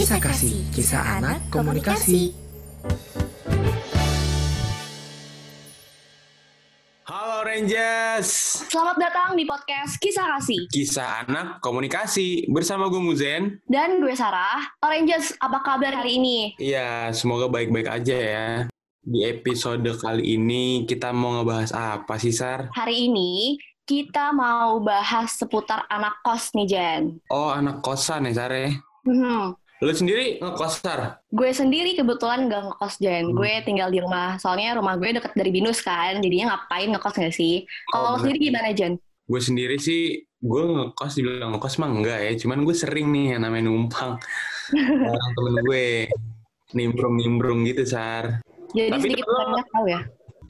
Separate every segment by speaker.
Speaker 1: Kisah kasih, kisah anak komunikasi.
Speaker 2: Halo Rangers,
Speaker 3: Selamat datang di podcast Kisah Kasih.
Speaker 2: kisah anak komunikasi bersama gue Muzen.
Speaker 3: Dan gue Sarah. Oranges, apa kabar hari ini?
Speaker 2: Iya, semoga baik-baik aja ya. Di episode kali ini kita mau ngebahas apa sih Sar?
Speaker 3: Hari ini kita mau bahas seputar anak kos nih, Jen.
Speaker 2: Oh anak kosan ya Sar ya?
Speaker 3: Hmm.
Speaker 2: Lu sendiri ngekos Sar?
Speaker 3: Gue sendiri kebetulan gak ngekos, Jen.
Speaker 2: Hmm.
Speaker 3: Gue tinggal di rumah. Soalnya rumah gue deket dari Binus kan. Jadinya ngapain ngekos gak sih? Kalau lo
Speaker 2: bener.
Speaker 3: sendiri gimana, Jen?
Speaker 2: Gue sendiri sih, gue ngekos dibilang ngekos mah enggak ya. Cuman gue sering nih yang namanya numpang. Orang temen gue nimbrung-nimbrung gitu Sar.
Speaker 3: Jadi
Speaker 2: Tapi
Speaker 3: sedikit banyak tahu ya?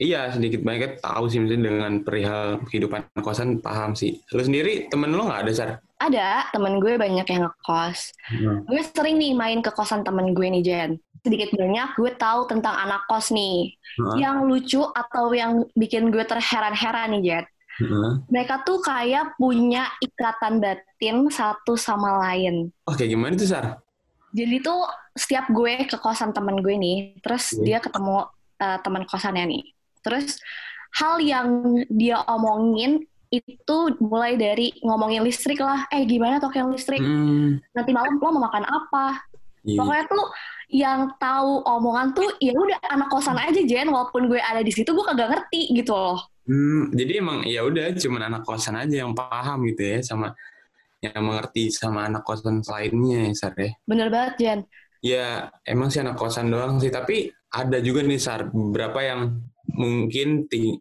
Speaker 2: Iya sedikit banyak tahu sih misalnya dengan perihal kehidupan kosan paham sih. Lu sendiri temen lu nggak ada Sar?
Speaker 3: Ada, temen gue banyak yang ngekos.
Speaker 2: Hmm.
Speaker 3: Gue sering nih main ke kosan temen gue nih, Jen. Sedikit banyak gue tahu tentang anak kos nih.
Speaker 2: Heeh.
Speaker 3: Yang lucu atau yang bikin gue terheran-heran nih, Jen.
Speaker 2: Heeh.
Speaker 3: Mereka tuh kayak punya ikatan batin satu sama lain.
Speaker 2: Kayak gimana tuh Sar?
Speaker 3: Jadi tuh setiap gue ke kosan temen gue nih, terus
Speaker 2: Hmm.
Speaker 3: dia ketemu uh, teman kosannya nih. Terus hal yang dia omongin itu mulai dari ngomongin listrik lah. Eh gimana token listrik?
Speaker 2: Hmm,
Speaker 3: Nanti malam lo mau makan apa?
Speaker 2: iya.
Speaker 3: Pokoknya tuh yang tahu omongan tuh ya udah anak kosan aja Jen walaupun gue ada di situ gue kagak ngerti gitu loh.
Speaker 2: Hmm, jadi emang ya udah cuman anak kosan aja yang paham gitu ya sama yang mengerti sama anak kosan lainnya ya Sar ya.
Speaker 3: Bener banget Jen.
Speaker 2: Ya emang sih anak kosan doang sih tapi ada juga nih Sar beberapa yang mungkin ting-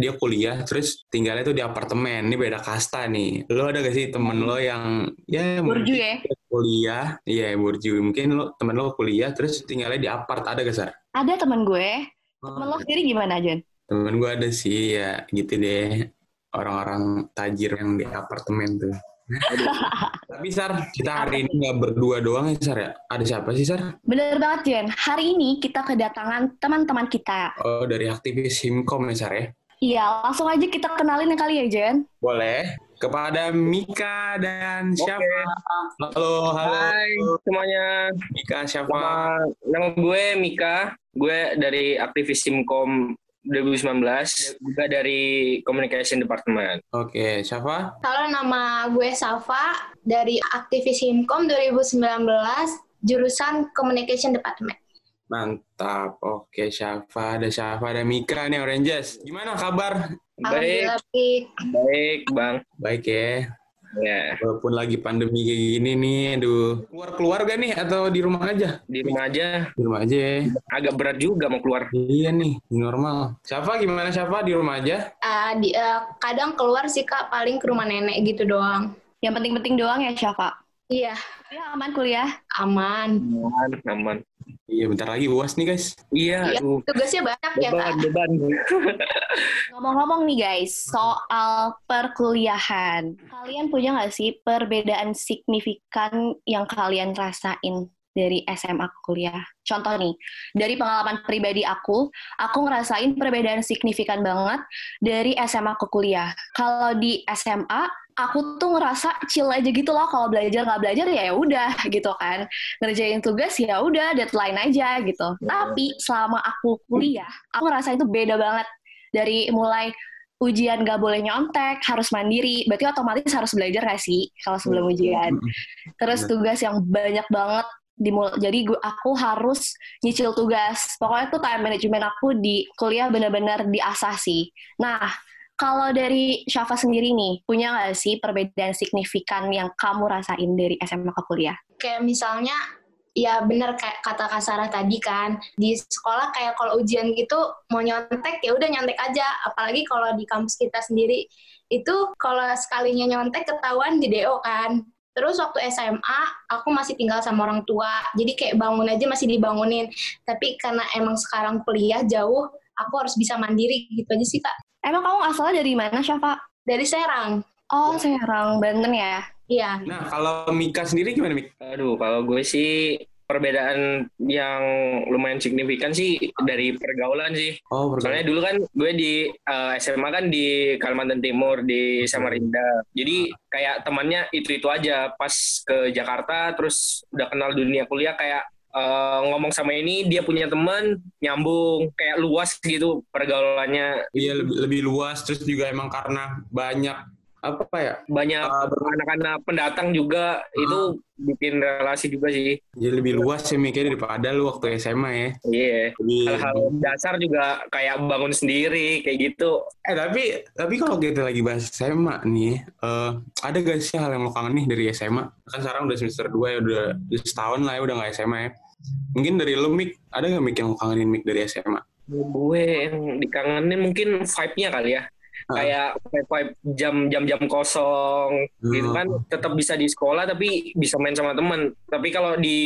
Speaker 2: dia kuliah terus tinggalnya tuh di apartemen ini beda kasta nih lo ada gak sih temen lo yang ya
Speaker 3: Burju ya.
Speaker 2: kuliah iya burju mungkin lo temen lo kuliah terus tinggalnya di apart ada gak Sar?
Speaker 3: Ada teman gue. Temen lo sendiri gimana Jen?
Speaker 2: temen gue ada sih ya gitu deh orang-orang tajir yang di apartemen tuh tapi Sar kita hari ini nggak berdua doang ya Sar ya ada siapa sih Sar
Speaker 3: Bener banget Jen. Hari ini kita kedatangan teman-teman kita.
Speaker 2: oh dari aktivis himkom ya Sar ya
Speaker 3: Iya, langsung aja kita kenalin ya kali ya Jen.
Speaker 2: boleh. Kepada Mika dan Syafa. Halo halo.
Speaker 4: Hai semuanya,
Speaker 2: Mika Syafa.
Speaker 4: Nama, nama gue Mika, gue dari aktivis Simkom 2019, juga dari Communication Department.
Speaker 2: oke Syafa?
Speaker 5: Halo, nama gue Safa dari Aktivis Himkom 2019, jurusan Communication Department.
Speaker 2: Mantap oke Syafa ada Syafa ada Mika nih Oranges gimana kabar
Speaker 4: Baik,
Speaker 5: baik.
Speaker 4: baik Bang.
Speaker 2: baik ya
Speaker 4: Ya,
Speaker 2: Walaupun lagi pandemi kayak gini nih, aduh. Keluar keluarga nih atau di rumah aja?
Speaker 4: di rumah aja,
Speaker 2: Di rumah aja ya.
Speaker 4: agak berat juga mau keluar.
Speaker 2: Iya nih, normal. Siapa gimana siapa di rumah aja?
Speaker 5: Ah, di- eh, kadang keluar sih kak, paling ke rumah nenek gitu doang.
Speaker 3: Yang penting-penting doang ya Syafa.
Speaker 5: Iya,
Speaker 3: Ya aman kuliah.
Speaker 5: aman.
Speaker 4: Aman, aman.
Speaker 2: Iya, bentar lagi uas nih guys.
Speaker 4: Iya,
Speaker 5: Iya. Tugasnya banyak ya kak.
Speaker 4: beban, beban.
Speaker 3: Ngomong-ngomong nih guys, soal perkuliahan. Kalian punya nggak sih perbedaan signifikan yang kalian rasain dari SMA ke kuliah? Contoh nih, dari pengalaman pribadi aku, aku ngerasain perbedaan signifikan banget dari SMA ke kuliah. Kalau di SMA, aku tuh ngerasa chill aja gitu loh. Kalau belajar nggak belajar ya ya udah gitu kan. Ngerjain tugas ya udah deadline aja gitu. Tapi selama aku kuliah, aku ngerasain itu beda banget dari mulai ujian gak boleh nyontek, harus mandiri, berarti otomatis harus belajar gak sih kalau sebelum ujian. Terus tugas yang banyak banget dimul jadi gue aku harus nyicil tugas. Pokoknya tuh time management aku di kuliah benar-benar diasah sih. Nah, kalau dari Syafa sendiri nih, punya nggak sih perbedaan signifikan yang kamu rasain dari SMA ke kuliah?
Speaker 5: Kayak misalnya, ya bener kayak kata Kak Sarah tadi kan, di sekolah kayak kalau ujian gitu mau nyontek ya udah nyontek aja. Apalagi kalau di kampus kita sendiri itu kalau sekalinya nyontek ketahuan di DO kan. Terus waktu SMA aku masih tinggal sama orang tua, jadi kayak bangun aja masih dibangunin. Tapi karena emang sekarang kuliah jauh, aku harus bisa mandiri gitu aja sih kak.
Speaker 3: Emang kamu asalnya dari mana, Syafa?
Speaker 5: Dari Serang,
Speaker 3: Oh, Serang, Banten ya?
Speaker 5: iya.
Speaker 2: Nah, kalau Mika sendiri gimana Mika?
Speaker 4: Aduh, kalau gue sih perbedaan yang lumayan signifikan sih dari pergaulan sih.
Speaker 2: Oh,
Speaker 4: Soalnya dulu kan gue di eh, SMA kan di Kalimantan Timur di Samarinda. Jadi kayak temannya itu-itu aja. Pas ke Jakarta terus udah kenal dunia kuliah kayak eh, ngomong sama ini dia punya teman nyambung kayak luas gitu pergaulannya.
Speaker 2: Iya lebih, lebih luas terus juga emang karena banyak apa ya?
Speaker 4: banyak
Speaker 2: Ah,
Speaker 4: anak-anak pendatang juga itu bikin relasi juga sih.
Speaker 2: Jadi lebih luas sih mikirnya daripada lu waktu SMA ya.
Speaker 4: Iya.
Speaker 2: Lebih,
Speaker 4: Hal-hal dasar juga kayak bangun sendiri kayak gitu.
Speaker 2: Eh tapi tapi kalau kita lagi bahas SMA nih, eh ada gak sih hal yang lo kangen nih dari SMA? Kan sekarang udah semester 2 ya, udah, udah setahun lah ya udah gak SMA ya. Mungkin dari lo Mik, ada gak Mik yang lo kangenin Mik dari SMA?
Speaker 4: Gue yang dikangenin mungkin vibe-nya kali ya. Kayak vibe-vibe jam-jam jam kosong gitu
Speaker 2: Hmm.
Speaker 4: kan tetap bisa di sekolah tapi bisa main sama teman. Tapi kalau di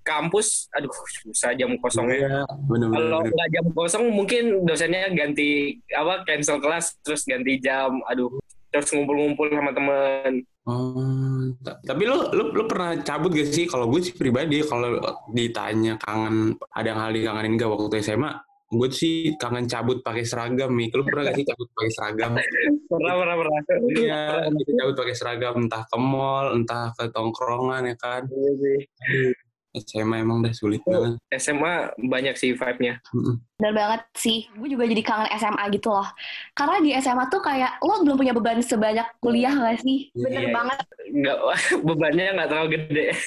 Speaker 4: kampus aduh susah jam kosongnya.
Speaker 2: Iya, bener-bener.
Speaker 4: Kalau nggak jam kosong mungkin dosennya ganti apa cancel kelas terus ganti jam. Aduh terus ngumpul-ngumpul sama teman.
Speaker 2: Oh, ta- tapi lu, lu lu pernah cabut gak sih? Kalau gue sih pribadi kalau ditanya kangen ada yang hal dikangenin gak waktu SMA? Gue sih kangen cabut pakai seragam nih. Lu pernah gak sih cabut pakai seragam?
Speaker 4: Pernah pernah pernah.
Speaker 2: Iya, gitu cabut pakai seragam entah ke mall, entah ke tongkrongan ya kan.
Speaker 4: Iya sih.
Speaker 2: SMA emang udah sulit banget.
Speaker 4: SMA banyak sih vibe-nya.
Speaker 3: Bener banget sih. Gue juga jadi kangen SMA gitu loh. Karena di SMA tuh kayak lo belum punya beban sebanyak kuliah gak sih?
Speaker 5: Bener
Speaker 4: Iya.
Speaker 5: banget.
Speaker 4: Nggak, bebannya nggak terlalu gede.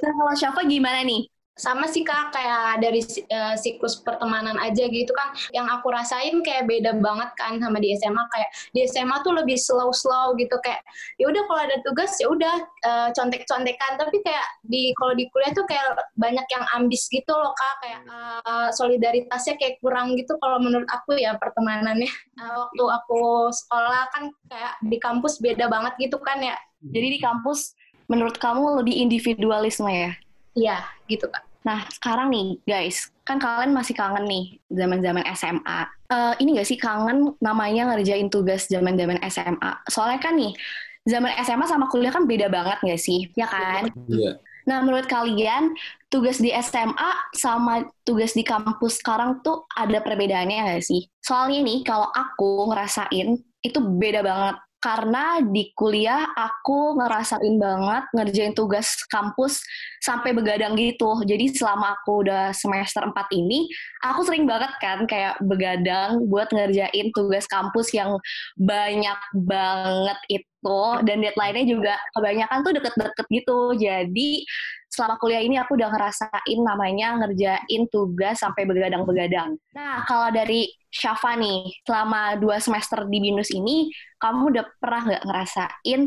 Speaker 3: Nah kalau Syafa gimana nih?
Speaker 5: Sama sih kak kayak dari eh, siklus pertemanan aja gitu kan. Yang aku rasain kayak beda banget kan sama di SMA kayak di SMA tuh lebih slow slow gitu. Kayak ya udah kalau ada tugas ya udah eh, contek-contekan. Tapi kayak di kalau di kuliah tuh kayak banyak yang ambis gitu loh kak. Kayak eh, solidaritasnya kayak kurang gitu kalau menurut aku ya pertemanannya. Eh, waktu aku sekolah kan kayak di kampus beda banget gitu kan ya.
Speaker 3: Jadi di kampus menurut kamu lebih individualisme ya?
Speaker 5: iya gitu kak
Speaker 3: Nah, sekarang nih, guys, kan kalian masih kangen nih zaman-zaman SMA. Eh, ini gak sih kangen namanya ngerjain tugas zaman-zaman SMA? Soalnya kan nih, zaman SMA sama kuliah kan beda banget gak sih? Ya kan?
Speaker 2: Iya.
Speaker 3: Nah, menurut kalian, tugas di SMA sama tugas di kampus sekarang tuh ada perbedaannya gak sih? Soalnya nih, kalau aku ngerasain, itu beda banget. Karena di kuliah aku ngerasain banget ngerjain tugas kampus sampai begadang gitu. Jadi selama aku udah semester 4 ini, aku sering banget kan kayak begadang buat ngerjain tugas kampus yang banyak banget itu. Dan deadline-nya juga kebanyakan tuh deket-deket gitu. Jadi selama kuliah ini aku udah ngerasain namanya ngerjain tugas sampai begadang-begadang. Nah, kalau dari Syafa nih, selama dua semester di BINUS ini, kamu udah pernah nggak ngerasain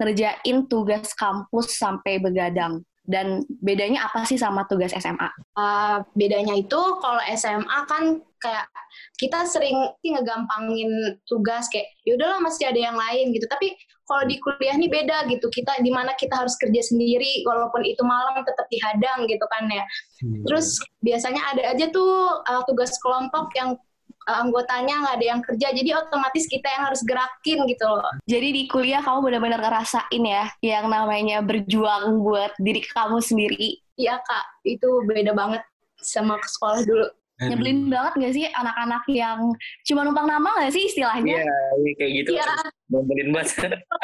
Speaker 3: ngerjain tugas kampus sampai begadang? Dan bedanya apa sih sama tugas SMA?
Speaker 5: Uh, bedanya itu kalau SMA kan kayak kita sering sih ngegampangin tugas kayak yaudahlah masih ada yang lain gitu. Tapi kalau di kuliah nih beda gitu. Kita di mana kita harus kerja sendiri walaupun itu malam tetap dihadang gitu kan ya. Terus biasanya ada aja tuh uh, tugas kelompok yang uh, anggotanya nggak ada yang kerja jadi otomatis kita yang harus gerakin gitu loh
Speaker 3: Jadi di kuliah kamu benar-benar ngerasain ya yang namanya berjuang buat diri kamu sendiri.
Speaker 5: iya kak itu beda banget sama ke sekolah dulu
Speaker 3: Nyebelin banget gak sih anak-anak yang cuma numpang nama gak sih istilahnya?
Speaker 4: Iya, iya, kayak gitu.
Speaker 5: Iya.
Speaker 4: Nyebelin banget.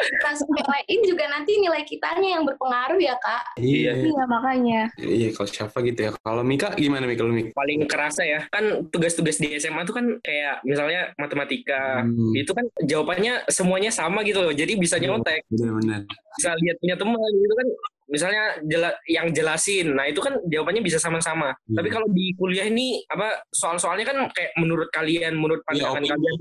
Speaker 5: kita sepelein juga nanti nilai kitanya yang berpengaruh ya kak
Speaker 2: Iya.
Speaker 3: Iya makanya.
Speaker 2: Iya, kalau siapa gitu ya. Kalau Mika gimana Mika lu Mika?
Speaker 4: Paling kerasa ya, kan tugas-tugas di SMA tuh kan kayak misalnya matematika,
Speaker 2: Hmm.
Speaker 4: itu kan jawabannya semuanya sama gitu loh. Jadi bisa nyontek,
Speaker 2: Bener-bener.
Speaker 4: bisa lihat punya teman gitu kan. Misalnya jela- yang jelasin, nah itu kan jawabannya bisa sama-sama.
Speaker 2: Hmm.
Speaker 4: Tapi kalau di kuliah ini apa soal-soalnya kan kayak menurut kalian, menurut
Speaker 2: Iya,
Speaker 4: pandangan
Speaker 2: opini.
Speaker 4: kalian,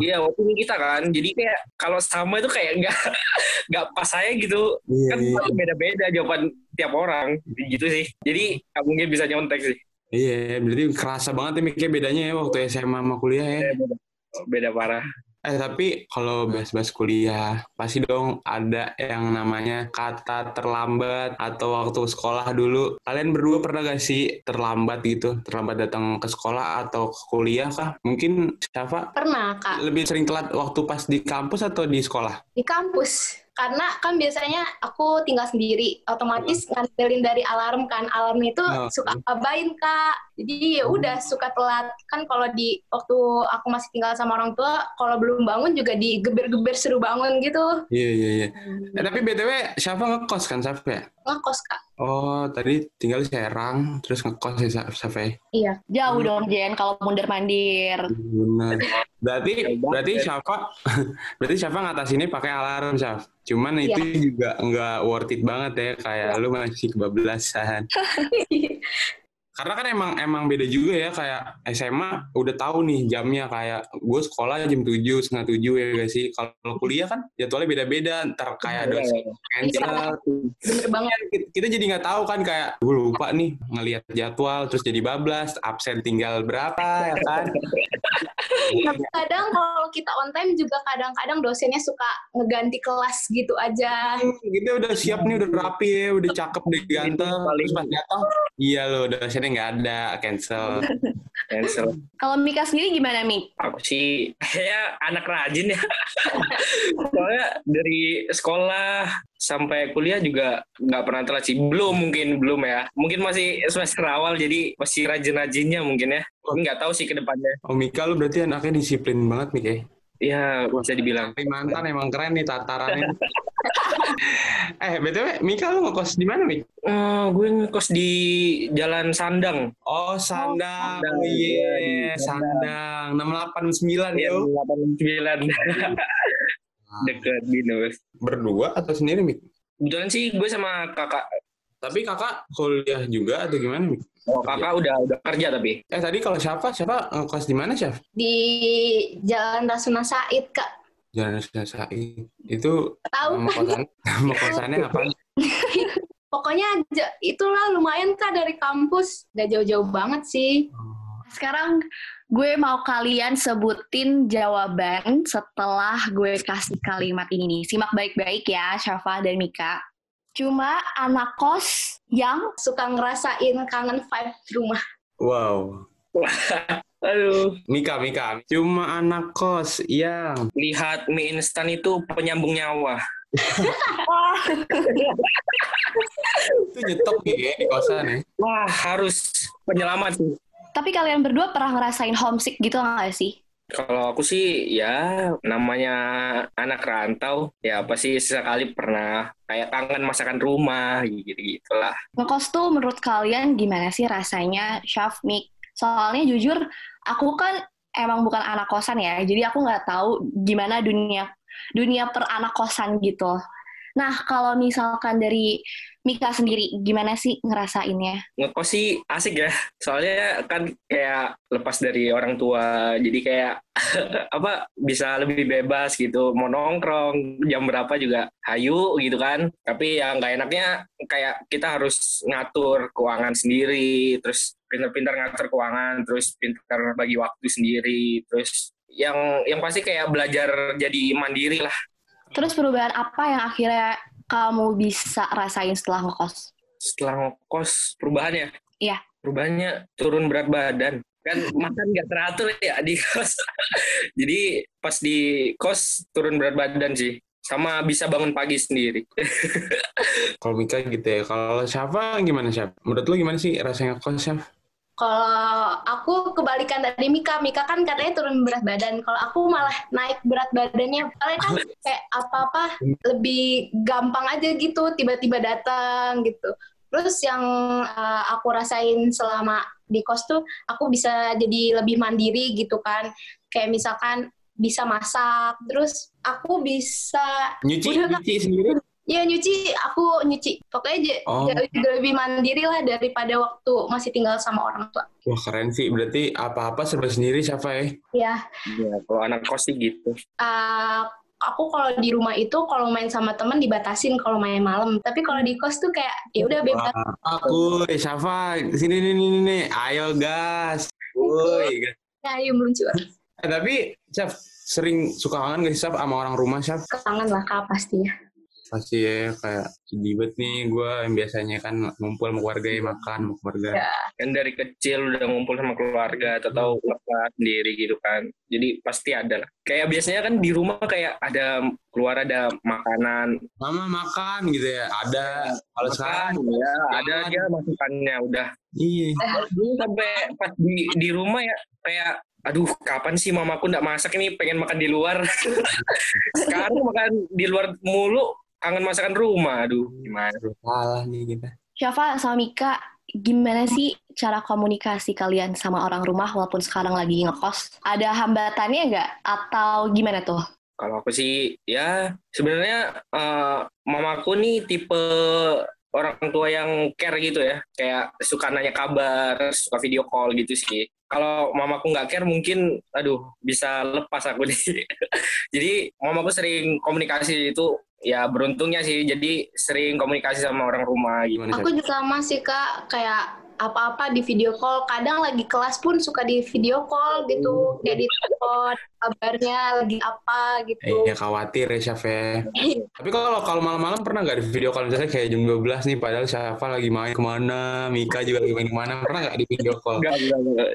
Speaker 4: iya opini kita kan. Jadi kayak kalau sama itu kayak nggak nggak pas saya gitu.
Speaker 2: Iya,
Speaker 4: Kan
Speaker 2: iya.
Speaker 4: beda-beda jawaban tiap orang gitu sih. Jadi nggak mungkin bisa nyontek sih.
Speaker 2: Iya, berarti kerasa banget ya Mika bedanya ya waktu SMA sama kuliah ya.
Speaker 4: Eh, beda, beda parah.
Speaker 2: Eh tapi kalau bahas-bahas kuliah pasti dong ada yang namanya kata terlambat atau waktu sekolah dulu. Kalian berdua pernah gak sih terlambat gitu? Terlambat datang ke sekolah atau ke kuliah kah? Mungkin siapa
Speaker 5: pernah kak
Speaker 2: lebih sering telat waktu pas di kampus atau di sekolah?
Speaker 5: di kampus karena kan biasanya aku tinggal sendiri otomatis ngandelin dari alarm kan alarm itu
Speaker 2: Oh.
Speaker 5: suka abain kak jadi ya udah suka telat kan kalau di waktu aku masih tinggal sama orang tua kalau belum bangun juga digeber-geber seru bangun gitu
Speaker 2: Iya iya iya. Eh, tapi btw siapa ngekos kan siapa ya?
Speaker 5: ngekos kak
Speaker 2: Oh tadi tinggal di Serang terus ngekos ya Sa- siapa ya?
Speaker 5: iya
Speaker 3: Jauh dong Jen kalau mundur mandir.
Speaker 2: Benar. Berarti berarti siapa berarti siapa ngatasinnya pakai alarm Syaf. Cuman itu juga nggak worth it banget ya kayak lu masih kebablasan. Karena kan emang emang beda juga ya kayak SMA udah tahu nih jamnya kayak gue sekolah jam 7 setengah tujuh ya gak sih. Kalau kuliah kan jadwalnya beda-beda. Ntar kayak
Speaker 4: Iya,
Speaker 2: dosen cancel.
Speaker 5: bener banget
Speaker 2: Kita- jadi nggak tahu kan kayak gue lupa nih ngelihat jadwal terus jadi bablas absen tinggal berapa ya kan.
Speaker 5: Tapi kadang kalau kita on time juga kadang-kadang dosennya suka ngeganti kelas gitu aja
Speaker 2: Kita udah siap nih udah rapi ya udah cakep udah ganteng terus pas datang iya loh dosennya nggak ada cancel.
Speaker 4: Cancel.
Speaker 3: Kalau Mika sendiri gimana Mik?
Speaker 4: Aku sih kayak anak rajin ya. Soalnya dari sekolah sampai kuliah juga nggak pernah telat sih. Belum mungkin belum ya. Mungkin masih semester awal jadi masih rajin-rajinnya mungkin ya. Tapi nggak tahu sih ke depannya.
Speaker 2: Oh Mika lu berarti anaknya disiplin banget Mika ya?
Speaker 4: Ya bisa dibilang.
Speaker 2: Kalimantan emang keren nih tatarannya. eh btw Mika lu ngekos di mana Mik?
Speaker 4: Eh, gue ngekos di Jalan Sandang.
Speaker 2: Oh Sandang,
Speaker 4: Sandang.
Speaker 2: oh iya
Speaker 4: Iya, di
Speaker 2: Sandang, 689
Speaker 4: Ya,
Speaker 2: ya.
Speaker 4: 89. Dekat Binus.
Speaker 2: Berdua atau sendiri Mik?
Speaker 4: Kebetulan sih gue sama kakak.
Speaker 2: Tapi kakak kuliah juga atau gimana Mik?
Speaker 4: Oh, kakak udah udah kerja tapi.
Speaker 2: Eh tadi kalau siapa siapa ngekos di mana Syaf?
Speaker 5: di Jalan Rasuna Said kak
Speaker 2: Jalan Sunan Said. Itu
Speaker 5: tahu
Speaker 2: nama kosan nama kosannya apa?
Speaker 5: pokoknya itulah lumayan kak dari kampus gak jauh-jauh banget sih
Speaker 3: Sekarang gue mau kalian sebutin jawaban setelah gue kasih kalimat ini nih. Simak baik-baik ya Syafa dan Mika. Cuma anak kos yang
Speaker 5: suka ngerasain kangen vibe rumah
Speaker 2: Wow.
Speaker 4: Aduh.
Speaker 2: Mika, Mika. Cuma anak kos yang
Speaker 4: Lihat mie instan itu penyambung nyawa.
Speaker 2: itu nyetok ya di kosan ya.
Speaker 4: Wah, harus penyelamat sih.
Speaker 3: Tapi kalian berdua pernah ngerasain homesick gitu nggak sih?
Speaker 4: Kalau aku sih ya namanya anak rantau ya pasti sekali pernah kayak kangen masakan rumah gitu gitulah.
Speaker 3: Ngekos tuh menurut kalian gimana sih rasanya, Syaf, Mik? Soalnya jujur, aku kan emang bukan anak kosan ya, jadi aku nggak tahu gimana dunia dunia per anak kosan gitu. Nah, kalau misalkan dari Mika sendiri, gimana sih ngerasainnya?
Speaker 4: Ngekos sih asik ya. Soalnya kan kayak lepas dari orang tua jadi kayak apa bisa lebih bebas gitu mau nongkrong jam berapa juga hayu gitu kan. Tapi yang nggak enaknya kayak kita harus ngatur keuangan sendiri terus pintar-pintar ngatur keuangan terus pintar bagi waktu sendiri terus yang yang pasti kayak belajar jadi mandiri lah
Speaker 3: Terus perubahan apa yang akhirnya kamu bisa rasain setelah ngekos?
Speaker 4: setelah ngekos perubahannya
Speaker 3: Iya.
Speaker 4: perubahannya turun berat badan kan makan nggak teratur ya di kos jadi pas di kos turun berat badan sih sama bisa bangun pagi sendiri
Speaker 2: Kalau Mika gitu ya. Kalau siapa gimana siapa? Menurut lu gimana sih rasanya kos Syaf?
Speaker 5: Kalau aku kebalikan dari Mika, Mika kan katanya turun berat badan. Kalau aku malah naik berat badannya. Soalnya kan kayak apa-apa lebih gampang aja gitu, tiba-tiba datang gitu. Terus yang uh, aku rasain selama di kos tuh, aku bisa jadi lebih mandiri gitu kan. Kayak misalkan bisa masak, terus aku bisa
Speaker 2: Nyuci,
Speaker 5: Udah,
Speaker 2: nyuci sendiri.
Speaker 5: Ya nyuci, aku nyuci. Pokoknya
Speaker 2: Oh.
Speaker 5: jauh juga lebih mandiri lah daripada waktu masih tinggal sama orang tua.
Speaker 2: Wah keren sih. Berarti apa-apa serba sendiri siapa ya?
Speaker 5: Ya,
Speaker 4: ya kalau anak kos sih gitu
Speaker 5: uh, aku kalau di rumah itu kalau main sama temen dibatasin kalau main malam. Tapi kalau di kos tuh kayak ya udah bebas.
Speaker 2: Aku, Syafa, sini nih, nih, nih. Ayo gas. Woi, gas.
Speaker 5: Ya, ayo meluncur.
Speaker 2: Eh, tapi Syaf, sering suka kangen gak sih Syaf sama orang rumah Syaf?
Speaker 5: Kangen lah kak pastinya.
Speaker 2: Pasti ya kayak sedih banget nih gue yang biasanya kan ngumpul sama keluarga ya makan sama keluarga.
Speaker 5: Ya.
Speaker 4: kan dari kecil udah ngumpul sama keluarga atau tahu lepas sendiri gitu kan. Jadi pasti ada lah. Kayak biasanya kan di rumah kayak ada keluar ada makanan.
Speaker 2: Mama makan gitu ya, ada. Kalau sekarang
Speaker 4: ya ada aja masukannya udah.
Speaker 2: Iya.
Speaker 4: Kalau dulu sampai pas di di rumah ya kayak aduh kapan sih mamaku nggak masak ini? Pengen makan di luar. Sekarang makan di luar mulu kangen masakan rumah aduh gimana
Speaker 2: Salah nih kita.
Speaker 3: Syafa sama Mika, gimana sih cara komunikasi kalian sama orang rumah walaupun sekarang lagi ngekos? Ada hambatannya nggak? Atau gimana tuh?
Speaker 4: Kalau aku sih ya sebenarnya eh, mamaku nih tipe orang tua yang care gitu ya, kayak suka nanya kabar, suka video call gitu sih. Kalau mamaku nggak care mungkin, aduh bisa lepas aku nih. Jadi mamaku sering komunikasi itu ya beruntungnya sih, jadi sering komunikasi sama orang rumah gitu.
Speaker 5: Aku juga sama sih kak, kayak apa-apa di video call. Kadang lagi kelas pun suka di video call gitu, kayak di telepon kabarnya lagi apa
Speaker 2: Eh,
Speaker 5: gitu.
Speaker 2: ya khawatir ya Syaf ya. Tapi kalau kalau malam-malam pernah nggak di video call misalnya kayak jam 12 nih padahal Syafa lagi main ke mana, Mika juga lagi main ke mana, pernah nggak di video call?
Speaker 4: Enggak, enggak, enggak.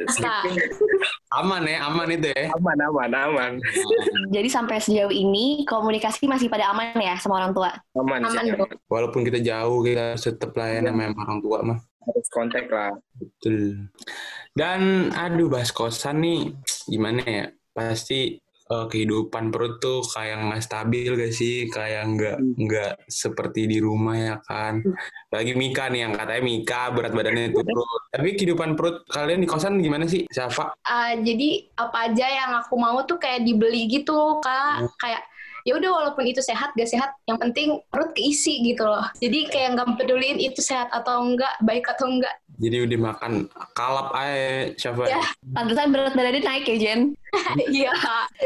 Speaker 2: Aman ya, aman itu ya.
Speaker 4: Aman, aman, aman.
Speaker 3: Jadi sampai sejauh ini komunikasi masih pada aman ya sama orang tua?
Speaker 4: Aman,
Speaker 5: Aman
Speaker 4: sih,
Speaker 5: dong.
Speaker 2: Walaupun kita jauh kita tetap lah ya namanya orang tua mah.
Speaker 4: Harus kontak lah.
Speaker 2: Betul. Dan aduh bahas kosan nih gimana ya? Pasti eh, kehidupan perut tuh kayak nggak stabil gak sih? Kayak nggak nggak seperti di rumah ya kan? Lagi Mika nih yang katanya Mika berat badannya turun. Tapi kehidupan perut kalian di kosan gimana sih? Syafa?
Speaker 5: Ah, jadi apa aja yang aku mau tuh kayak dibeli gitu kak, kayak ya udah walaupun itu sehat gak sehat, yang penting perut keisi gitu loh. Jadi kayak nggak peduliin itu sehat atau enggak, baik atau enggak.
Speaker 2: Jadi udah makan kalap aja Syafa.
Speaker 5: Ya.
Speaker 3: Pantesan berat badannya naik ya, Jen?
Speaker 5: Iya.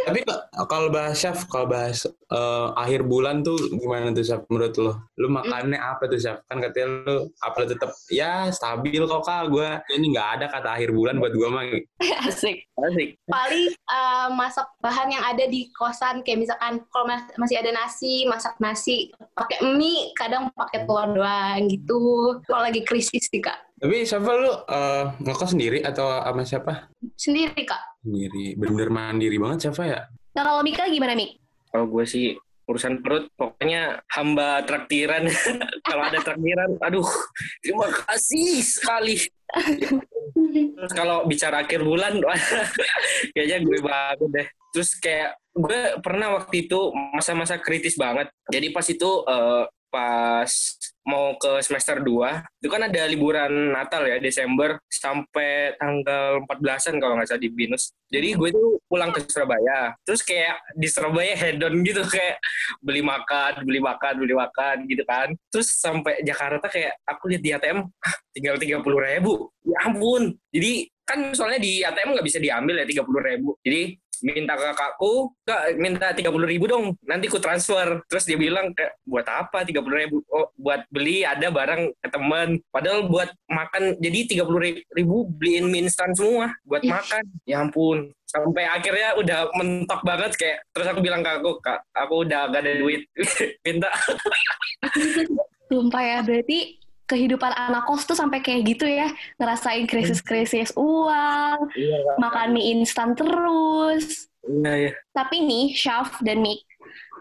Speaker 2: Tapi kalau bahas Syaf, kalau bahas eh, akhir bulan tuh gimana tuh Syaf menurut lo? Lu makannya apa tuh Syaf? Kan katanya lu apa tetap ya stabil kok kak gue. Ini nggak ada kata akhir bulan buat gue mah.
Speaker 3: Asik.
Speaker 4: Asik.
Speaker 5: paling eh, masak bahan yang ada di kosan kayak misalkan kalau mas- masih ada nasi masak nasi pakai mie kadang pakai telur doang gitu kalau lagi krisis sih kak
Speaker 2: Tapi Syafa lu eh, ngekos sendiri atau sama siapa?
Speaker 5: sendiri kak
Speaker 2: Sendiri. Bener mandiri banget Syafa ya?
Speaker 3: Nah kalau Mika gimana, Mik?
Speaker 4: Kalau gue sih urusan perut pokoknya hamba traktiran. Kalau ada traktiran, aduh terima kasih sekali. Terus kalau bicara akhir bulan, kayaknya gue banget deh. Terus kayak gue pernah waktu itu masa-masa kritis banget. Jadi pas itu eh, pas mau ke semester 2, itu kan ada liburan Natal ya, Desember, sampai tanggal 14-an kalau nggak salah di Binus. Jadi gue tuh pulang ke Surabaya. Terus kayak di Surabaya hedon gitu, kayak beli makan, beli makan, beli makan gitu kan. Terus sampai Jakarta kayak aku lihat di ATM, "Hah, tinggal 30 ribu. Ya ampun. Jadi kan soalnya di ATM nggak bisa diambil ya 30 ribu. Jadi minta ke kakakku, kak minta 30 ribu dong, nanti ku transfer. Terus dia bilang, kayak buat apa 30 ribu? Oh, buat beli ada barang ke temen. Padahal buat makan, jadi 30 ribu beliin mie instan semua, buat makan. Ya ampun. Sampai akhirnya udah mentok banget kayak, terus aku bilang ke aku, kak, aku udah gak ada duit. minta.
Speaker 3: Sumpah ya, berarti kehidupan anak kos tuh sampai kayak gitu ya. Ngerasain krisis-krisis uang, makan mie instan terus.
Speaker 4: Iya, ya.
Speaker 3: Tapi nih, Syaf dan Mik,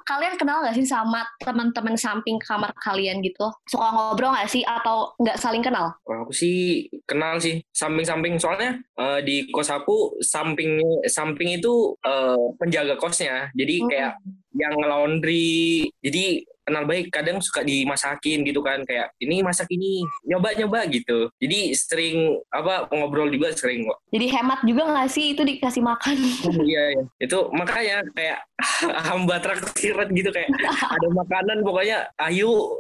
Speaker 3: kalian kenal gak sih sama teman-teman samping kamar kalian gitu? Suka ngobrol gak sih atau nggak saling kenal?
Speaker 4: Aku sih kenal sih samping-samping soalnya eh, di kos aku samping samping itu eh, penjaga kosnya. Jadi
Speaker 3: Hmm.
Speaker 4: kayak yang laundry. Jadi kenal baik kadang suka dimasakin gitu kan kayak ini masak ini nyoba-nyoba gitu. Jadi sering apa ngobrol juga sering kok.
Speaker 3: Jadi hemat juga gak sih itu dikasih makan?
Speaker 4: iya, iya. Itu makanya kayak hamba traktiran gitu kayak ada makanan pokoknya ayo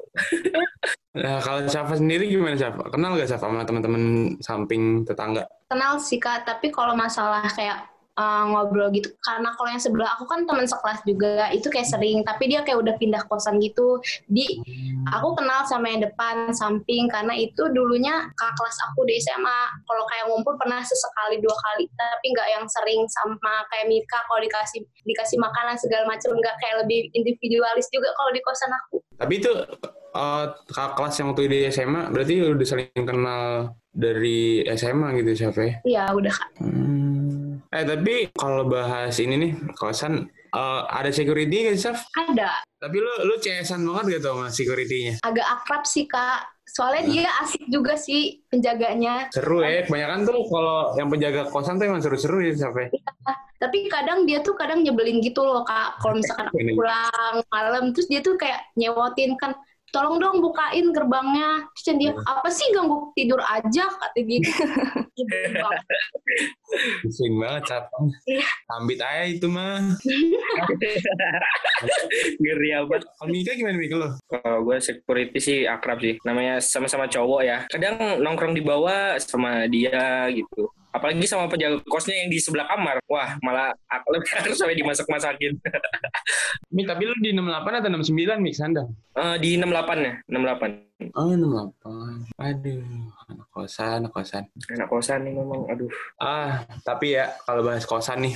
Speaker 2: Nah, kalau Syafa sendiri gimana Syafa? Kenal gak Syafa sama teman-teman samping tetangga?
Speaker 5: kenal sih kak tapi kalau masalah kayak uh, ngobrol gitu. Karena kalau yang sebelah aku kan teman sekelas juga itu kayak sering. Tapi dia kayak udah pindah kosan gitu. Di aku kenal sama yang depan samping. Karena itu dulunya kakak kelas aku di SMA kalau kayak ngumpul pernah sesekali dua kali. Tapi nggak yang sering sama kayak Mika kalau dikasih dikasih makanan segala macam nggak kayak lebih individualis juga kalau di kosan aku.
Speaker 2: Tapi itu kakak kelas yang waktu di SMA berarti udah saling kenal dari SMA gitu siapa ya?
Speaker 5: ya udah kak.
Speaker 2: Hmm. Eh tapi kalau bahas ini nih kosan eh, ada security gak sih, Saf?
Speaker 5: ada.
Speaker 2: Tapi lu lu CS-an banget gitu sama security-nya.
Speaker 5: agak akrab sih kak. Soalnya dia asik juga sih penjaganya.
Speaker 2: Seru ya, kebanyakan tuh kalau yang penjaga kosan tuh emang seru-seru ya, Saf ya?
Speaker 5: tapi kadang dia tuh kadang nyebelin gitu loh kak. Kalau misalkan aku pulang malam terus dia tuh kayak nyewotin kan tolong dong bukain gerbangnya terus dia apa sih ganggu tidur aja kata banget.
Speaker 2: Pusing banget, Saf.
Speaker 5: Iya.
Speaker 2: Ambit aja itu mah.
Speaker 4: Ngeri amat.
Speaker 2: Kalau Mika gimana Mika lo?
Speaker 4: Kalau gue security sih akrab sih. Namanya sama-sama cowok ya. Kadang nongkrong di bawah sama dia gitu. Apalagi sama penjaga kosnya yang di sebelah kamar. Wah, malah lebih akrab sampai dimasak-masakin.
Speaker 2: Mik, tapi lu di 68 atau 69 Mik Sandang?
Speaker 4: Eh, di 68 ya, 68.
Speaker 2: Oh, 68. Aduh, anak kosan, anak kosan.
Speaker 4: Anak kosan nih memang, aduh.
Speaker 2: Ah, tapi ya kalau bahas kosan nih,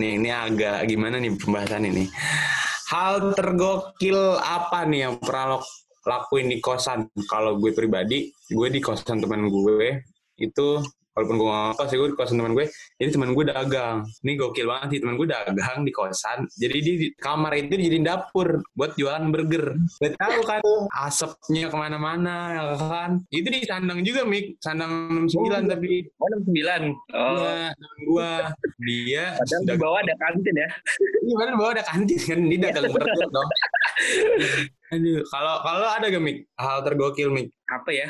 Speaker 2: nih ini agak gimana nih pembahasan ini. Hal tergokil apa nih yang pernah lo lakuin di kosan? Kalau gue pribadi, gue di kosan teman gue itu walaupun gue nggak kos, ya gue di kosan teman gue. Jadi teman gue dagang. Ini gokil banget sih teman gue dagang di kosan. Jadi di di kamar itu dijadiin dapur buat jualan burger. Gue tahu kan asapnya ke mana-mana ya kan. Itu di sandang juga Mik, sandang 69 tapi
Speaker 4: Oh, 69. Oh,
Speaker 2: Iya, temen gua dia
Speaker 4: padahal di bawah ada kantin ya.
Speaker 2: Iya, padahal bawa ada kantin kan dia dagang burger dong. Aduh, kalau kalau ada gak Mik hal tergokil Mik?
Speaker 4: Apa ya?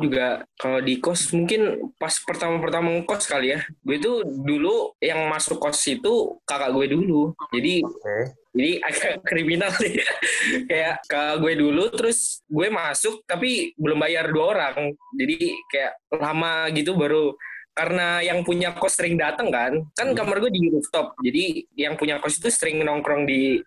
Speaker 4: Juga kalau di kos mungkin pas pertama-pertama ngekos kali ya. Gue tuh dulu yang masuk kos itu kakak gue dulu. Jadi
Speaker 2: Oke.
Speaker 4: Jadi agak kriminal nih. kayak ke gue dulu, terus gue masuk tapi belum bayar dua orang. Jadi kayak lama gitu baru karena yang punya kos sering datang kan, kan
Speaker 2: Hmm.
Speaker 4: kamar gue di rooftop. Jadi yang punya kos itu sering nongkrong di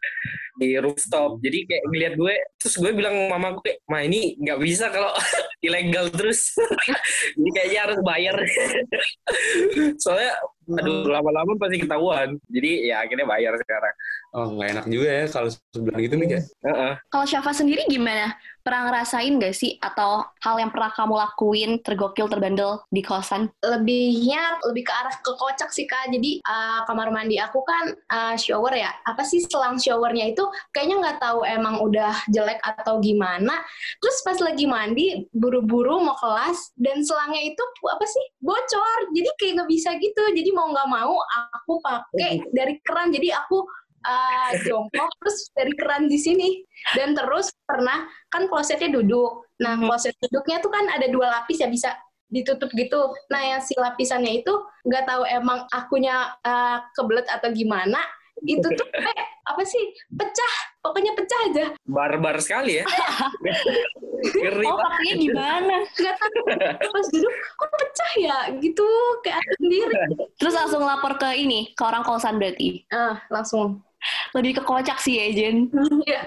Speaker 4: di rooftop. Jadi kayak ngeliat gue, terus gue bilang mama gue kayak, ma ini nggak bisa kalau ilegal terus. Jadi kayaknya harus bayar. Soalnya, aduh lama-lama pasti ketahuan. Jadi ya akhirnya bayar sekarang.
Speaker 2: Oh, nggak enak juga ya kalau sebelah gitu Mik ya.
Speaker 4: Heeh.
Speaker 3: Kalau Syafa sendiri gimana? Pernah ngerasain gak sih? Atau hal yang pernah kamu lakuin tergokil, terbandel di kosan?
Speaker 5: lebihnya lebih ke arah ke kocak sih kak. Jadi uh, kamar mandi aku kan uh, shower ya. Apa sih selang showernya itu kayaknya nggak tahu emang udah jelek atau gimana. Terus pas lagi mandi buru-buru mau kelas dan selangnya itu apa sih? Bocor. Jadi kayak nggak bisa gitu. Jadi mau nggak mau aku pakai dari keran. Jadi aku uh, jongkok terus dari keran di sini dan terus pernah kan klosetnya duduk nah
Speaker 3: Mhm.
Speaker 5: kloset duduknya tuh kan ada dua lapis ya bisa ditutup gitu. Nah yang si lapisannya itu nggak tahu emang akunya uh, kebelet atau gimana. Itu tuh kayak apa sih pecah, pokoknya pecah aja.
Speaker 4: barbar sekali ya. Ngeri
Speaker 3: Oh, pakainya gimana?
Speaker 5: Nggak tahu pas duduk kok pecah ya gitu kayak sendiri.
Speaker 3: Terus langsung lapor ke ini, ke orang kosan berarti.
Speaker 5: Ah langsung.
Speaker 3: Lebih ke kocak sih ya, Jen.
Speaker 5: Iya.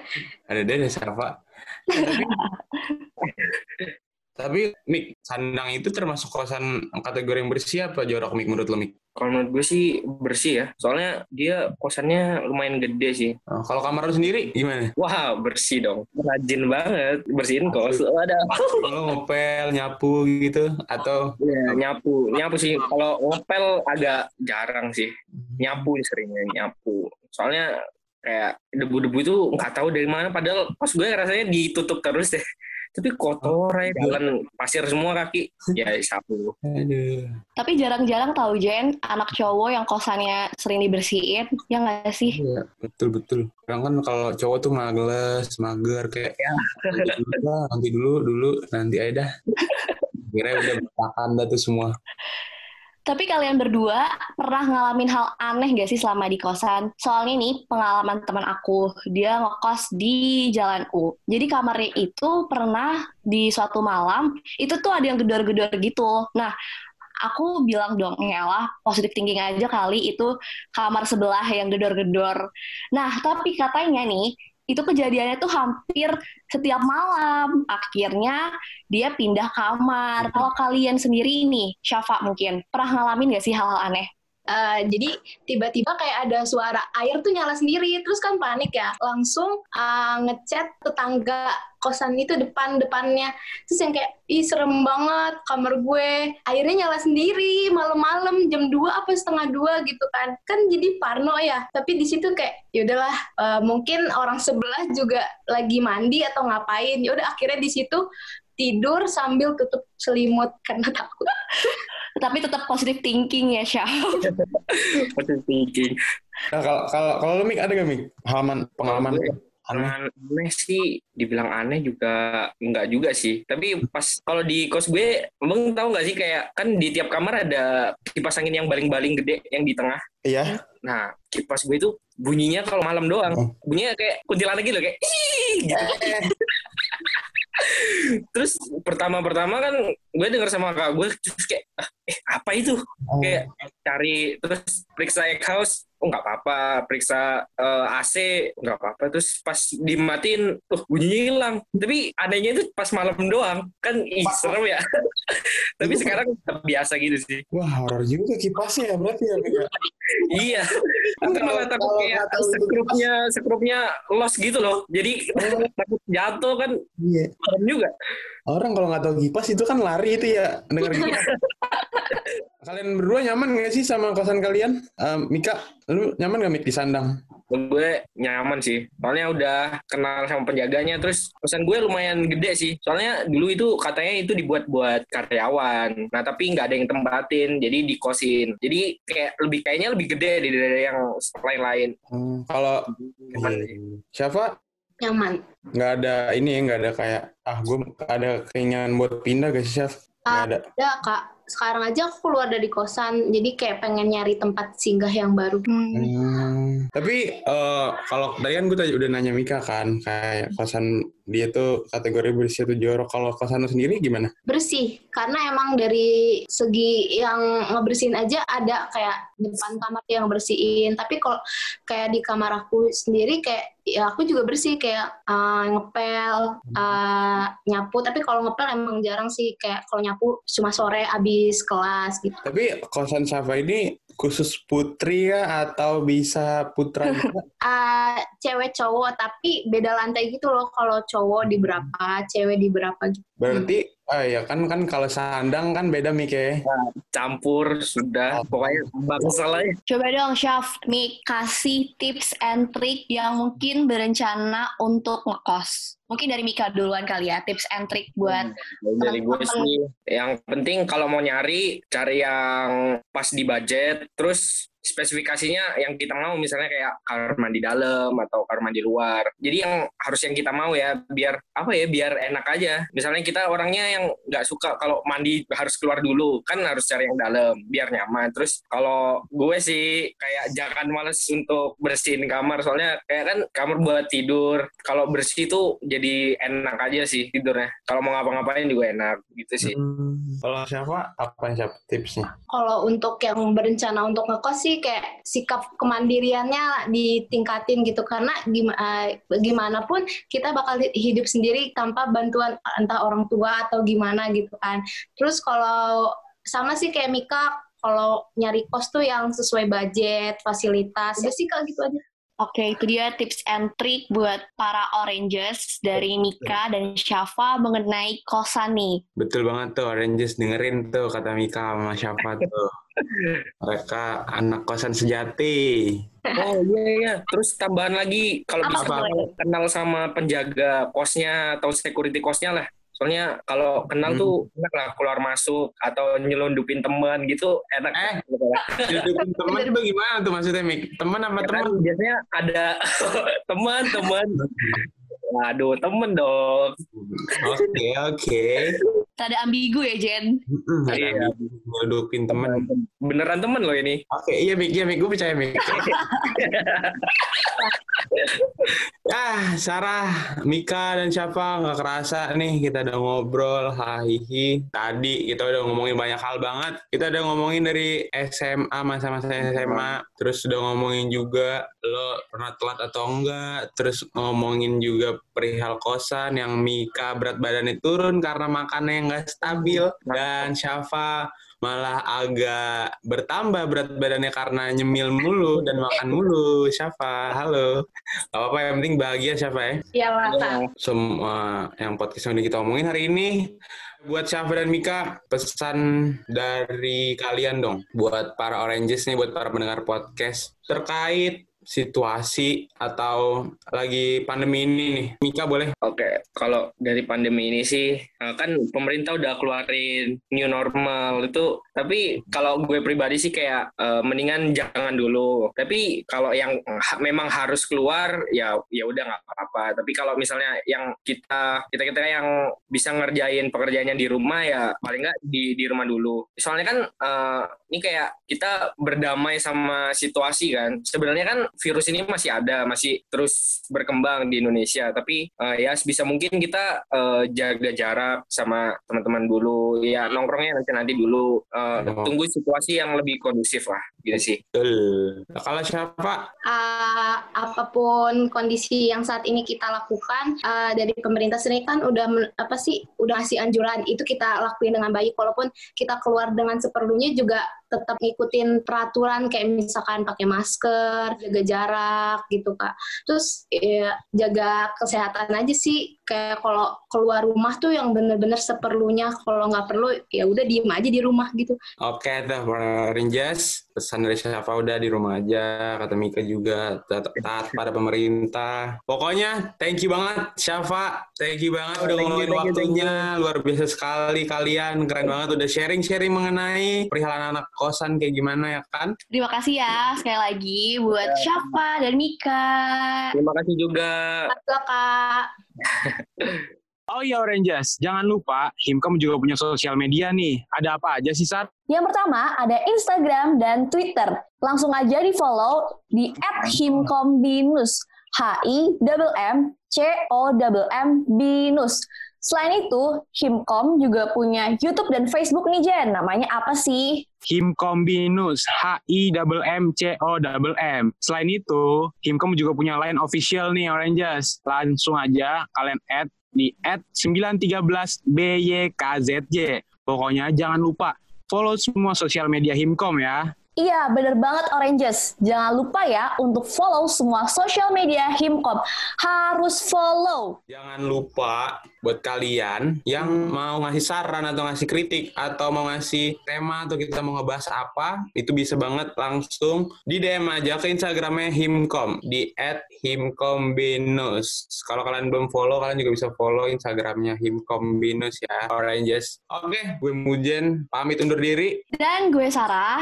Speaker 2: Ada deh Safa. Tapi Mik, sandang itu termasuk kosan kategori yang bersih apa jorok Mik menurut lo Mik?
Speaker 4: Kalau menurut gue sih bersih ya. Soalnya dia kosannya lumayan gede sih.
Speaker 2: Oh, kalau kamar lo sendiri gimana?
Speaker 4: Wah, bersih dong. Rajin banget. Bersihin kos. Ada
Speaker 2: Kalau ngepel, nyapu gitu atau
Speaker 4: ya, nyapu. Nyapu sih. Kalau ngepel agak jarang sih. Nyapu seringnya nyapu. Soalnya kayak debu-debu itu nggak tahu dari mana. Padahal kos gue rasanya ditutup terus deh. Tapi kotor ya, jalan pasir semua kaki. Ya sapu.
Speaker 2: Aduh.
Speaker 3: Tapi jarang-jarang tahu Jen, anak cowok yang kosannya sering dibersihin, ya nggak sih?
Speaker 2: Iya, betul betul. Kadang kan kalau cowok tuh males, mager kayak
Speaker 4: Ya.
Speaker 2: nanti dulu lah, nanti dulu dulu nanti aja dah. Kira udah berantakan dah tuh semua.
Speaker 3: Tapi kalian berdua pernah ngalamin hal aneh gak sih selama di kosan? Soalnya nih pengalaman teman aku, dia ngekos di Jalan U. Jadi kamarnya itu pernah di suatu malam, itu tuh ada yang gedor-gedor gitu. Nah, aku bilang dong, ya lah, positif thinking aja kali itu kamar sebelah yang gedor-gedor. Nah, tapi katanya nih, itu kejadiannya tuh hampir setiap malam. Akhirnya dia pindah kamar. Kalau kalian sendiri nih, Syafa mungkin, pernah ngalamin gak sih hal-hal aneh?
Speaker 5: Uh, jadi tiba-tiba kayak ada suara air tuh nyala sendiri. Terus kan panik ya. Langsung uh, ngechat tetangga kosan itu depan-depannya terus yang kayak ih serem banget kamar gue. Airnya nyala sendiri malam-malam jam 2 apa setengah dua gitu kan. Kan jadi parno ya. Tapi di situ kayak yaudahlah uh, mungkin orang sebelah juga lagi mandi atau ngapain. Yaudah akhirnya di situ tidur sambil tutup selimut karena takut
Speaker 3: tapi tetap positive thinking ya Syah.
Speaker 4: positive thinking.
Speaker 2: Nah, kalau kalau kalau lu Mik ada gak Mik pengalaman pengalaman aneh?
Speaker 4: Aneh sih, dibilang aneh juga enggak juga sih. Tapi pas kalau di kos gue, emang tahu nggak sih kayak kan di tiap kamar ada kipas angin yang baling-baling gede yang di tengah.
Speaker 2: Iya.
Speaker 4: Nah, kipas gue itu bunyinya kalau malam doang.
Speaker 2: Oh.
Speaker 4: Bunyinya kayak kuntilanak gitu kayak Ih! gitu. Terus pertama-pertama kan gue denger sama kakak gue terus kayak ah, eh apa itu?
Speaker 2: Oh.
Speaker 4: kayak cari terus periksa egg house oh nggak apa-apa. Periksa eh, AC nggak apa-apa. Terus pas dimatiin tuh bunyinya hilang. Tapi anehnya itu pas malam doang. Kan ih serem ya. Tapi sekarang biasa gitu sih.
Speaker 2: Wah horor juga kipasnya ya berarti ya ya?
Speaker 4: iya. Kan malah takut kayak sekrupnya sekrupnya los gitu loh. Jadi takut jatuh kan.
Speaker 2: Iya.
Speaker 4: serem juga
Speaker 2: Orang kalau nggak tahu kipas itu kan lari itu ya denger kipas. kalian berdua nyaman gak sih sama kosan kalian? Eh, Mika, lu nyaman gak Mik di sandang?
Speaker 4: gue nyaman sih. Soalnya udah kenal sama penjaganya terus pesan gue lumayan gede sih. Soalnya dulu itu katanya itu dibuat buat karyawan. Nah tapi nggak ada yang tempatin jadi dikosin. Jadi kayak lebih kayaknya lebih gede dari yang lain-lain.
Speaker 2: Hmm, kalau siapa
Speaker 5: nyaman
Speaker 2: nggak ada ini ya nggak ada kayak ah gue ada keinginan buat pindah gak sih chef nggak
Speaker 5: Ah.
Speaker 2: ada
Speaker 5: ada kak sekarang aja aku keluar dari kosan jadi kayak pengen nyari tempat singgah yang baru
Speaker 2: Hmm. Tapi eh, kalau tadi kan gue tadi udah nanya Mika kan kayak kosan dia tuh kategori bersih atau jorok. Kalau kosan lu sendiri gimana?
Speaker 5: bersih karena emang dari segi yang ngebersihin aja ada kayak depan kamar yang bersihin tapi kalau kayak di kamar aku sendiri kayak ya aku juga bersih kayak uh, ngepel uh, nyapu. Tapi kalau ngepel emang jarang sih kayak kalau nyapu cuma sore abis kelas gitu.
Speaker 2: Tapi kosan Safa ini khusus putri ya atau bisa putra juga?
Speaker 5: uh, cewek cowok tapi beda lantai gitu loh. Kalau cowok di berapa cewek di berapa gitu.
Speaker 2: Berarti ah ya kan kan kalau sandang kan beda Mik ya.
Speaker 4: campur sudah. Pokoknya bangsa lah ya
Speaker 3: Coba dong, Syaf, nih kasih tips and trick yang mungkin berencana untuk ngekos. Mungkin dari Mika duluan kali ya, tips and trick buat
Speaker 4: dari gue sih. Yang penting kalau mau nyari cari yang pas di budget terus spesifikasinya yang kita mau misalnya kayak kamar mandi dalam atau kamar mandi luar. Jadi yang harus yang kita mau ya biar apa ya biar enak aja. Misalnya kita orangnya yang nggak suka kalau mandi harus keluar dulu kan harus cari yang dalam biar nyaman. Terus kalau gue sih kayak jangan males untuk bersihin kamar soalnya kayak kan kamar buat tidur. Kalau bersih tuh jadi enak aja sih tidurnya. Kalau mau ngapa-ngapain juga enak gitu sih.
Speaker 2: Hmm. Kalau siapa apa siapa tipsnya?
Speaker 5: kalau untuk yang berencana untuk ngekos sih kayak sikap kemandiriannya ditingkatin gitu karena eh, gimana pun kita bakal hidup sendiri tanpa bantuan entah orang tua atau gimana gitu kan. Terus kalau sama sih kayak Mika kalau nyari kos tuh yang sesuai budget, fasilitas. Udah sih Kak gitu aja.
Speaker 3: Oke, itu dia tips and trick buat para Oranges dari Mika dan Syafa mengenai kosan nih.
Speaker 2: Betul banget tuh Oranges dengerin tuh kata Mika sama siapa tuh. Mereka anak kosan sejati.
Speaker 4: oh iya iya terus tambahan lagi kalau bisa kenal sama penjaga kosnya atau security kosnya lah soalnya kalau kenal
Speaker 2: Hmm.
Speaker 4: tuh enak lah keluar masuk atau nyelundupin teman gitu enak
Speaker 2: Eh. Hidupin teman itu bagaimana tuh maksudnya Mik? Teman apa
Speaker 4: Ya
Speaker 2: teman?
Speaker 4: kan biasanya ada teman teman Waduh, temen dong.
Speaker 2: Oke oke.
Speaker 3: Rada ambigu ya, Jen?
Speaker 2: Mm-mm,
Speaker 4: Iya.
Speaker 2: ada Ngedupin teman.
Speaker 4: Beneran temen loh ini.
Speaker 2: Oke iya Mik, iya Mik, gue percaya Mik. Ah, Sarah, Mika, dan siapa nggak kerasa nih kita udah ngobrol, hahihi. Tadi kita udah ngomongin banyak hal banget. Kita udah ngomongin dari SMA, masa-masa SMA. Terus udah ngomongin juga lo pernah telat atau enggak. Terus ngomongin juga perihal kosan yang Mika berat badannya turun karena makannya yang nggak stabil. Dan Syafa malah agak bertambah berat badannya karena nyemil mulu dan makan mulu. Syafa, halo. Gak apa-apa, yang penting bahagia Syafa ya.
Speaker 5: Iya, Maka.
Speaker 2: Semua yang podcast yang kita omongin hari ini. Buat Syafa dan Mika, pesan dari kalian dong. Buat para Oranges nih, buat para pendengar podcast. Terkait situasi atau lagi pandemi ini nih. Mika boleh?
Speaker 4: Oke, kalau dari pandemi ini sih eh, kan pemerintah udah keluarin new normal itu, tapi kalau gue pribadi sih kayak eh, mendingan jangan dulu. Tapi kalau yang ha- memang harus keluar ya ya udah nggak apa-apa. Tapi kalau misalnya yang kita kita kita yang bisa ngerjain pekerjaannya di rumah ya paling nggak di di rumah dulu. Soalnya kan eh, ini kayak kita berdamai sama situasi kan. Sebenarnya kan virus ini masih ada, masih terus berkembang di Indonesia. Tapi eh, ya sebisa mungkin kita eh, jaga jarak sama teman-teman dulu. Ya nongkrongnya nanti nanti dulu.
Speaker 2: Oh.
Speaker 4: Tunggu situasi yang lebih kondusif lah, gitu sih.
Speaker 2: Betul. Nah, kalau siapa?
Speaker 5: uh, apa pun kondisi yang saat ini kita lakukan uh, dari pemerintah sendiri kan udah apa sih udah ngasih anjuran itu kita lakuin dengan baik walaupun kita keluar dengan seperlunya juga tetap ngikutin peraturan kayak misalkan pakai masker jaga jarak gitu kak terus ya, jaga kesehatan aja sih kayak kalau keluar rumah tuh yang bener-bener seperlunya kalau nggak perlu ya udah diem aja di rumah gitu
Speaker 2: Oke tuh, para Rinjas. Pesan dari Syafa udah di rumah aja. Kata Mika juga taat, taat pada pemerintah. Pokoknya thank you banget Syafa. Thank you banget udah
Speaker 4: thank
Speaker 2: waktunya. Luar biasa sekali kalian. Keren banget udah sharing-sharing mengenai perihal anak kosan kayak gimana ya kan.
Speaker 3: Terima kasih ya sekali lagi buat Syafa dan Mika.
Speaker 4: Terima kasih juga.
Speaker 5: Halo, kak
Speaker 6: Oh iya Oranges, jangan lupa Himkom juga punya sosial media nih. Ada apa aja sih, Sat?
Speaker 7: Yang pertama ada Instagram dan Twitter. Langsung aja di follow di @himkombinus. H I double M C O M binus. Selain itu, Himkom juga punya YouTube dan Facebook nih Jen. Namanya apa sih?
Speaker 6: Himkom Binus, H-I double M C O double M. Selain itu, Himkom juga punya line official nih Oranges. Langsung aja kalian add di add 913 BYKZJ. Pokoknya jangan lupa follow semua sosial media Himkom ya.
Speaker 7: Iya, bener banget Oranges. Jangan lupa ya untuk follow semua social media Himkom. Harus follow.
Speaker 2: Jangan lupa buat kalian yang mau ngasih saran atau ngasih kritik atau mau ngasih tema atau kita mau ngebahas apa, itu bisa banget langsung di DM aja ke Instagramnya Himkom di @himkombinus. Kalau kalian belum follow, kalian juga bisa follow Instagramnya Himkombinus ya, Oranges. Oke, gue Mujen pamit undur diri.
Speaker 3: Dan gue Sarah.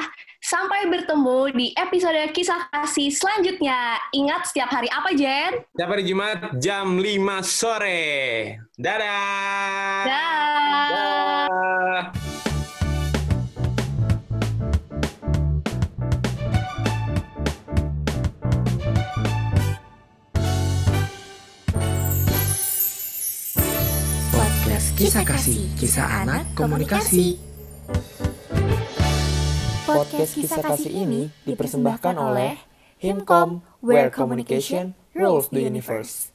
Speaker 3: Sampai bertemu di episode kisah kasih selanjutnya. Ingat setiap hari apa, Jen?
Speaker 2: Setiap hari Jumat jam 5 sore. Dadah.
Speaker 3: Dah.
Speaker 4: Dah.
Speaker 1: Podcast Kisah Kasih, Kisah Anak Komunikasi.
Speaker 8: Podcast kisah kasih ini dipersembahkan oleh Himkom, where communication rules the universe.